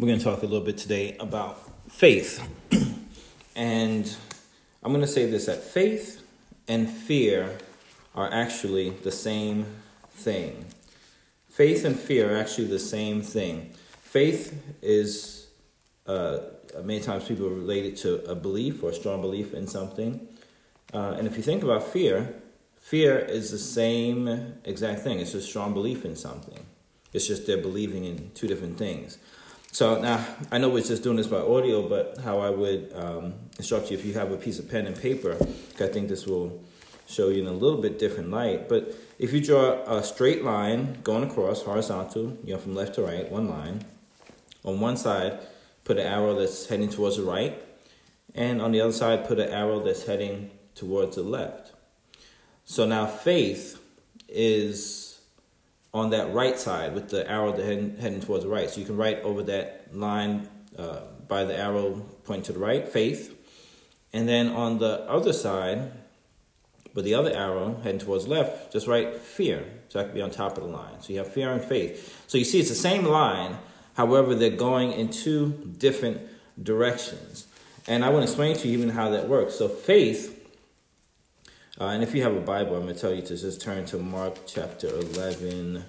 We're going to talk a little bit today about faith. and I'm going to say this that faith and fear are actually the same thing. Faith and fear are actually the same thing. Faith is, uh, many times people relate it to a belief or a strong belief in something. Uh, and if you think about fear, fear is the same exact thing. It's a strong belief in something. It's just they're believing in two different things. So now I know we're just doing this by audio, but how I would um, instruct you if you have a piece of pen and paper, I think this will show you in a little bit different light. But if you draw a straight line going across horizontal, you know, from left to right, one line. On one side, put an arrow that's heading towards the right, and on the other side, put an arrow that's heading towards the left. So now faith is on that right side with the arrow heading, heading towards the right. So you can write over that line uh, by the arrow pointing to the right, faith. And then on the other side, with the other arrow heading towards left, just write fear. So that could be on top of the line. So you have fear and faith. So you see it's the same line, however, they're going in two different directions. And I want to explain to you even how that works. So faith uh, and if you have a Bible, I'm going to tell you to just turn to Mark chapter 11,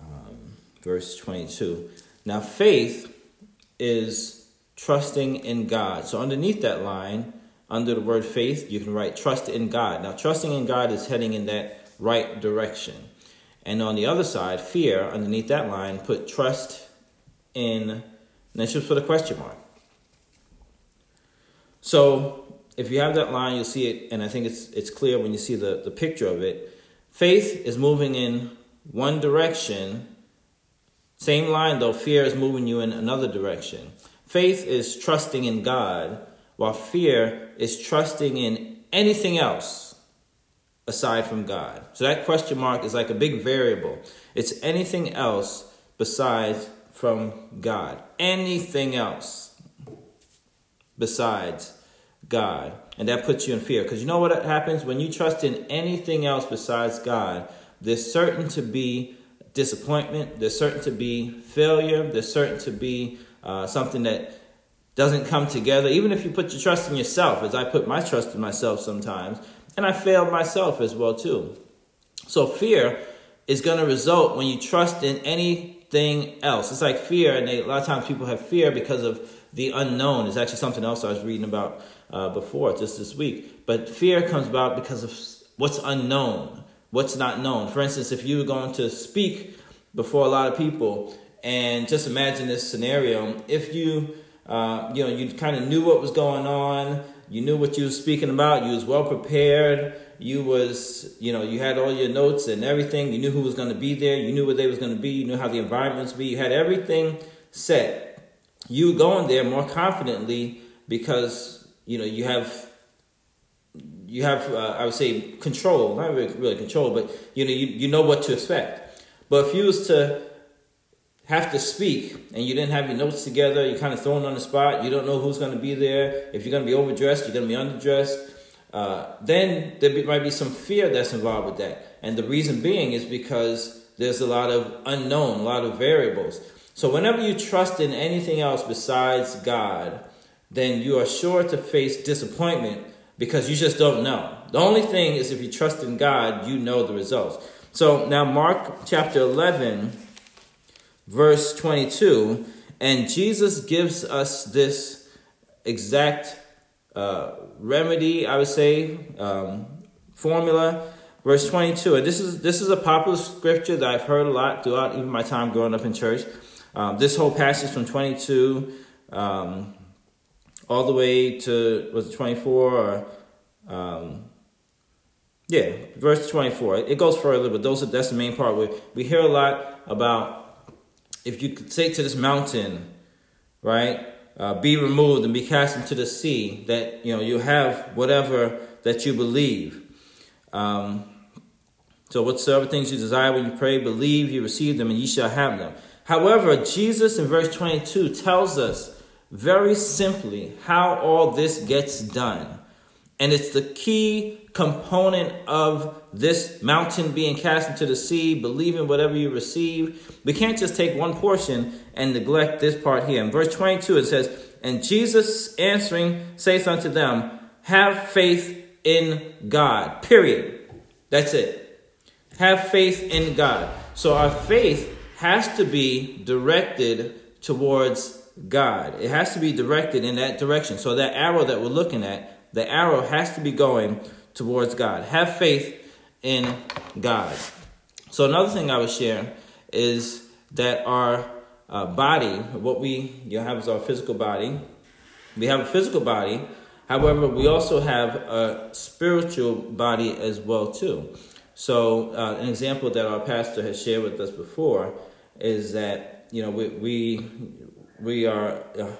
um, verse 22. Now, faith is trusting in God. So, underneath that line, under the word faith, you can write trust in God. Now, trusting in God is heading in that right direction. And on the other side, fear, underneath that line, put trust in, let's just put a question mark. So, if you have that line, you'll see it, and I think it's it's clear when you see the, the picture of it. Faith is moving in one direction. Same line though, fear is moving you in another direction. Faith is trusting in God, while fear is trusting in anything else aside from God. So that question mark is like a big variable. It's anything else besides from God. Anything else besides God. And that puts you in fear. Because you know what happens? When you trust in anything else besides God, there's certain to be disappointment, there's certain to be failure, there's certain to be uh, something that doesn't come together. Even if you put your trust in yourself, as I put my trust in myself sometimes, and I failed myself as well too. So fear is going to result when you trust in anything else. It's like fear, and they, a lot of times people have fear because of the unknown. It's actually something else I was reading about uh, before, just this week. But fear comes about because of what's unknown, what's not known. For instance, if you were going to speak before a lot of people, and just imagine this scenario: if you, uh, you know, you kind of knew what was going on, you knew what you were speaking about, you was well prepared, you was, you know, you had all your notes and everything, you knew who was going to be there, you knew where they was going to be, you knew how the environment was be, you had everything set. You going there more confidently because you know you have you have uh, I would say control, not really, really control, but you know you, you know what to expect. But if you was to have to speak and you didn't have your notes together, you're kind of thrown on the spot. You don't know who's going to be there. If you're going to be overdressed, you're going to be underdressed. Uh, then there be, might be some fear that's involved with that. And the reason being is because there's a lot of unknown, a lot of variables. So whenever you trust in anything else besides God, then you are sure to face disappointment because you just don't know. The only thing is if you trust in God, you know the results. So now, Mark chapter 11, verse 22, and Jesus gives us this exact uh, remedy, I would say, um, formula. Verse 22, and this is this is a popular scripture that I've heard a lot throughout even my time growing up in church. Um, this whole passage from 22 um, all the way to was it 24 or um, yeah verse 24 it goes further but those are that's the main part. Where we hear a lot about if you could say to this mountain right uh, be removed and be cast into the sea that you know you have whatever that you believe. Um, so whatsoever things you desire when you pray believe you receive them and ye shall have them. However jesus in verse 22 tells us very simply how all this gets done. And it's the key component of this mountain being cast into the sea, believing whatever you receive. We can't just take one portion and neglect this part here. In verse 22, it says, And Jesus answering saith unto them, Have faith in God. Period. That's it. Have faith in God. So our faith has to be directed towards God. It has to be directed in that direction. So that arrow that we're looking at, the arrow has to be going towards God. Have faith in God. So another thing I would share is that our uh, body, what we you have is our physical body. We have a physical body. However, we also have a spiritual body as well too. So uh, an example that our pastor has shared with us before is that you know we we, we are uh,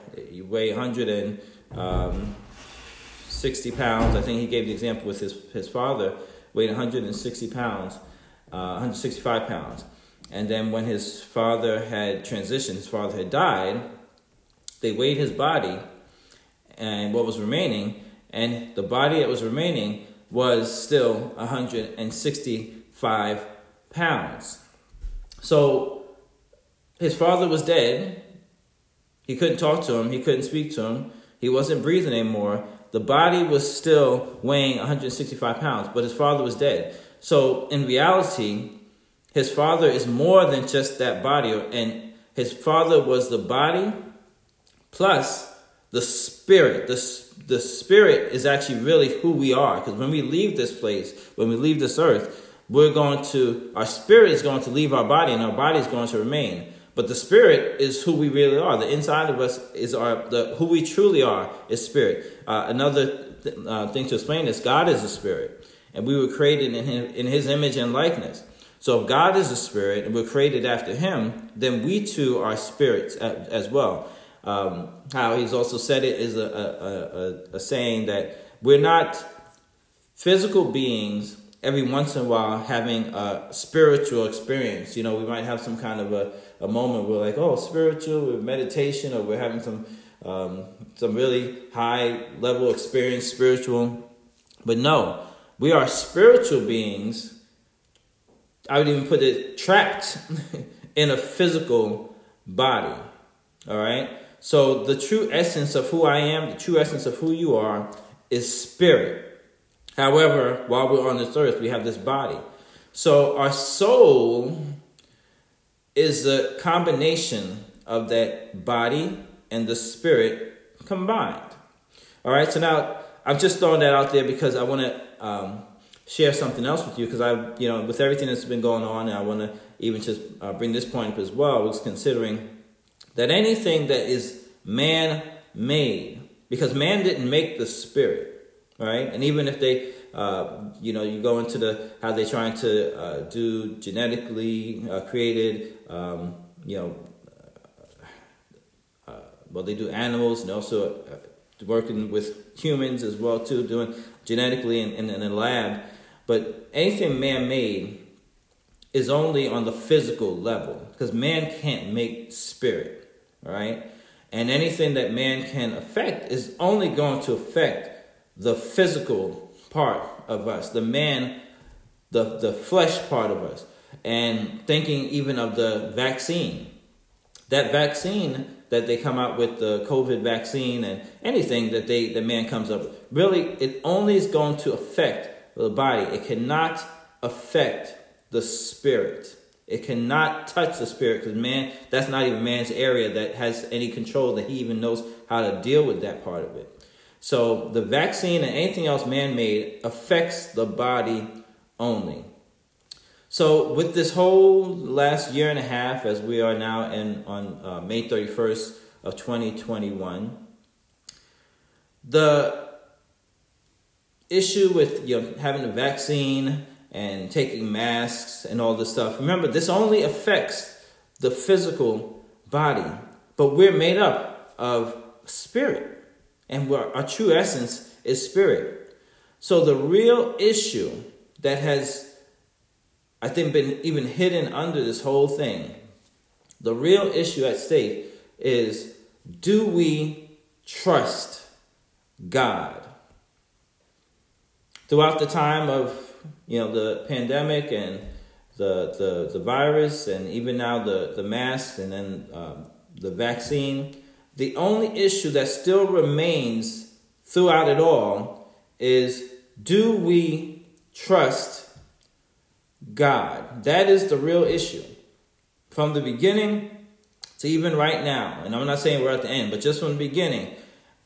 weigh 160 um, pounds. I think he gave the example with his his father weighed 160 pounds, uh, 165 pounds, and then when his father had transitioned, his father had died. They weighed his body and what was remaining, and the body that was remaining was still 165 pounds. So his father was dead. He couldn't talk to him, he couldn't speak to him, he wasn't breathing anymore. The body was still weighing 165 pounds, but his father was dead. So in reality, his father is more than just that body, and his father was the body plus the spirit. The, the spirit is actually really who we are, because when we leave this place, when we leave this earth, we're going to, our spirit is going to leave our body, and our body is going to remain. But the spirit is who we really are. The inside of us is our the who we truly are is spirit. Uh, another th- uh, thing to explain is God is a spirit, and we were created in him, in His image and likeness. So if God is a spirit and we're created after Him, then we too are spirits as well. Um, how He's also said it is a, a, a, a saying that we're not physical beings every once in a while having a spiritual experience. You know, we might have some kind of a, a moment where like, oh, spiritual, meditation, or we're having some um, some really high level experience, spiritual. But no, we are spiritual beings. I would even put it trapped in a physical body. All right. So the true essence of who I am, the true essence of who you are, is spirit. However, while we're on this earth, we have this body. So our soul is the combination of that body and the spirit combined. All right, so now I'm just throwing that out there because I want to um, share something else with you because I, you know, with everything that's been going on, and I want to even just uh, bring this point up as well, was considering that anything that is man made, because man didn't make the spirit, right? And even if they, uh, you know, you go into the how they're trying to uh, do genetically uh, created, um, you know, uh, well, they do animals and also uh, working with humans as well too, doing genetically in, in, in a lab. But anything man-made is only on the physical level because man can't make spirit, right? And anything that man can affect is only going to affect the physical part of us, the man, the, the flesh part of us. And thinking even of the vaccine. That vaccine that they come out with, the COVID vaccine and anything that they the man comes up with, really it only is going to affect the body. It cannot affect the spirit. It cannot touch the spirit because man, that's not even man's area that has any control that he even knows how to deal with that part of it. So the vaccine and anything else man made affects the body only. So with this whole last year and a half, as we are now in on uh, May 31st of 2021, the issue with you know, having a vaccine and taking masks and all this stuff. Remember, this only affects the physical body, but we're made up of spirit and our true essence is spirit. So the real issue that has, I think, been even hidden under this whole thing, the real issue at stake is do we trust God? throughout the time of you know the pandemic and the the, the virus and even now the the mask and then um, the vaccine, the only issue that still remains throughout it all is do we trust God? That is the real issue. From the beginning to even right now, and I'm not saying we're at the end, but just from the beginning,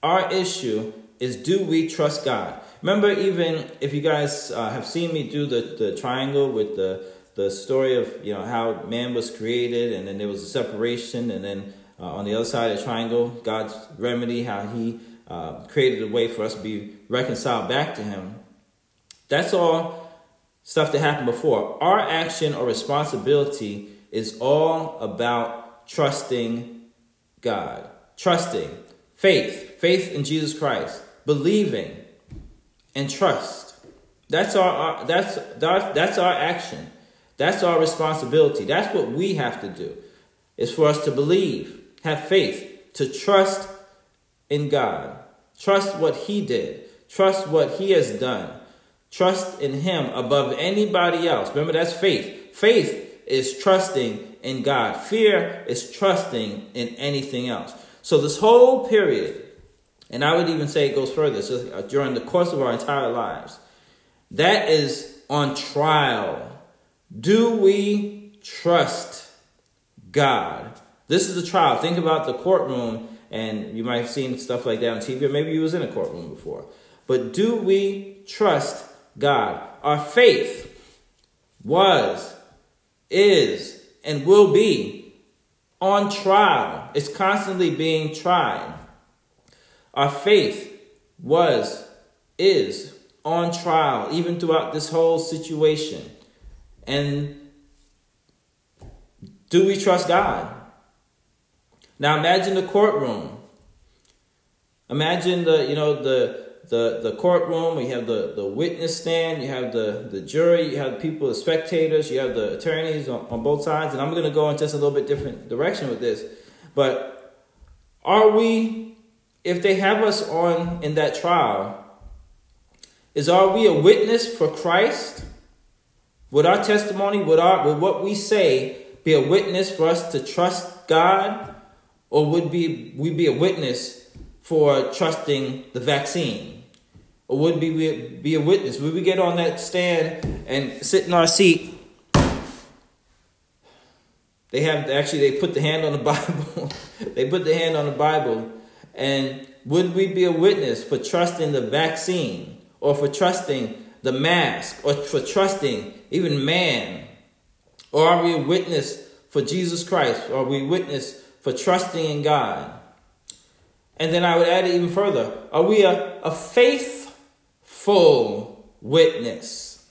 our issue is do we trust God? Remember, even if you guys uh, have seen me do the, the triangle with the the story of you know how man was created, and then there was a separation, and then uh, on the other side of the triangle, God's remedy, how He uh, created a way for us to be reconciled back to Him. That's all stuff that happened before. Our action or responsibility is all about trusting God, trusting faith, faith in Jesus Christ, believing and trust. That's our, our that's that's our action. That's our responsibility. That's what we have to do. Is for us to believe, have faith, to trust in God. Trust what he did. Trust what he has done. Trust in him above anybody else. Remember that's faith. Faith is trusting in God. Fear is trusting in anything else. So this whole period and I would even say it goes further. So uh, during the course of our entire lives, that is on trial. Do we trust God? This is a trial. Think about the courtroom, and you might have seen stuff like that on TV, or maybe you was in a courtroom before. But do we trust God? Our faith was, is, and will be on trial. It's constantly being tried. Our faith was, is on trial, even throughout this whole situation. And do we trust God? Now imagine the courtroom. Imagine the, you know, the the, the courtroom, you have the, the witness stand, you have the, the jury, you have people, the spectators, you have the attorneys on, on both sides. And I'm going to go in just a little bit different direction with this. But are we if they have us on in that trial, is are we a witness for Christ? Would our testimony, would our would what we say be a witness for us to trust God? Or would be we be a witness for trusting the vaccine? Or would be we be a witness? Would we get on that stand and sit in our seat? They have actually they put the hand on the Bible. they put the hand on the Bible and would we be a witness for trusting the vaccine or for trusting the mask or for trusting even man? Or are we a witness for Jesus Christ? Or are we witness for trusting in God? And then I would add it even further. Are we a, a faithful witness?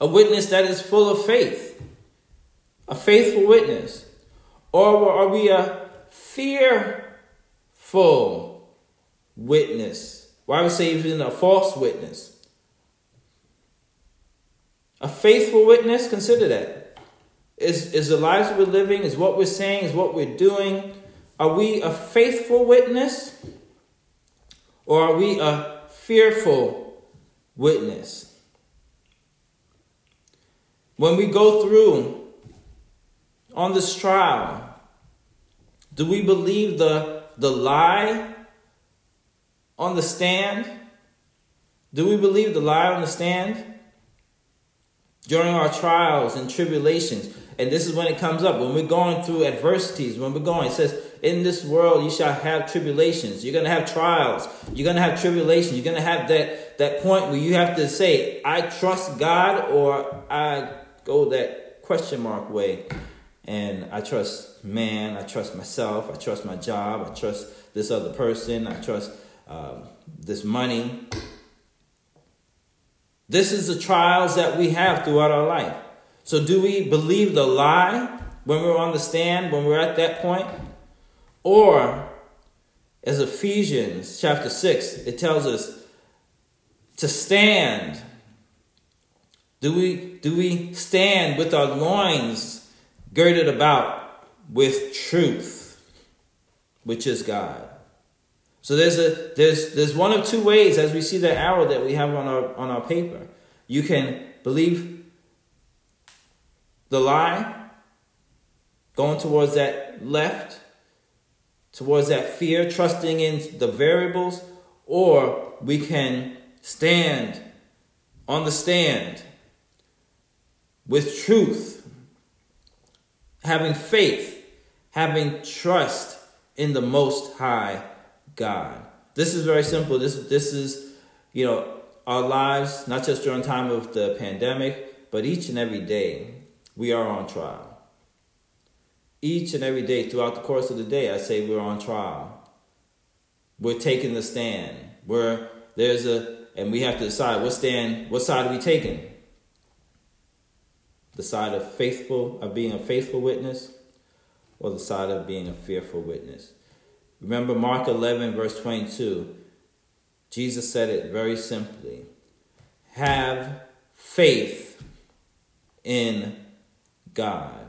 A witness that is full of faith. A faithful witness. Or are we a fear full witness. Why would say even a false witness? A faithful witness, consider that. Is, is the lives we're living, is what we're saying, is what we're doing, are we a faithful witness? Or are we a fearful witness? When we go through on this trial, do we believe the the lie on the stand? Do we believe the lie on the stand? During our trials and tribulations, and this is when it comes up when we're going through adversities, when we're going, it says, In this world you shall have tribulations. You're to have trials. You're to have tribulations. You're to have that, that point where you have to say, I trust God, or I go that question mark way. And I trust man, I trust myself, I trust my job, I trust this other person, I trust um, this money. This is the trials that we have throughout our life. So, do we believe the lie when we're on the stand, when we're at that point? Or, as Ephesians chapter 6, it tells us to stand. Do we, do we stand with our loins girded about with truth, which is God. So there's a there's there's one of two ways as we see the arrow that we have on our on our paper. You can believe the lie going towards that left towards that fear, trusting in the variables, or we can stand on the stand with truth, having faith, having trust in the Most High God. This is very simple. This this is, you know, our lives, not just during time of the pandemic, but each and every day we are on trial. Each and every day throughout the course of the day, I say we're on trial. We're taking the stand. We're there's a and we have to decide what stand, what side are we taking? The side of faithful of being a faithful witness, or the side of being a fearful witness. Remember Mark 11, verse 22. Jesus said it very simply Have faith in God.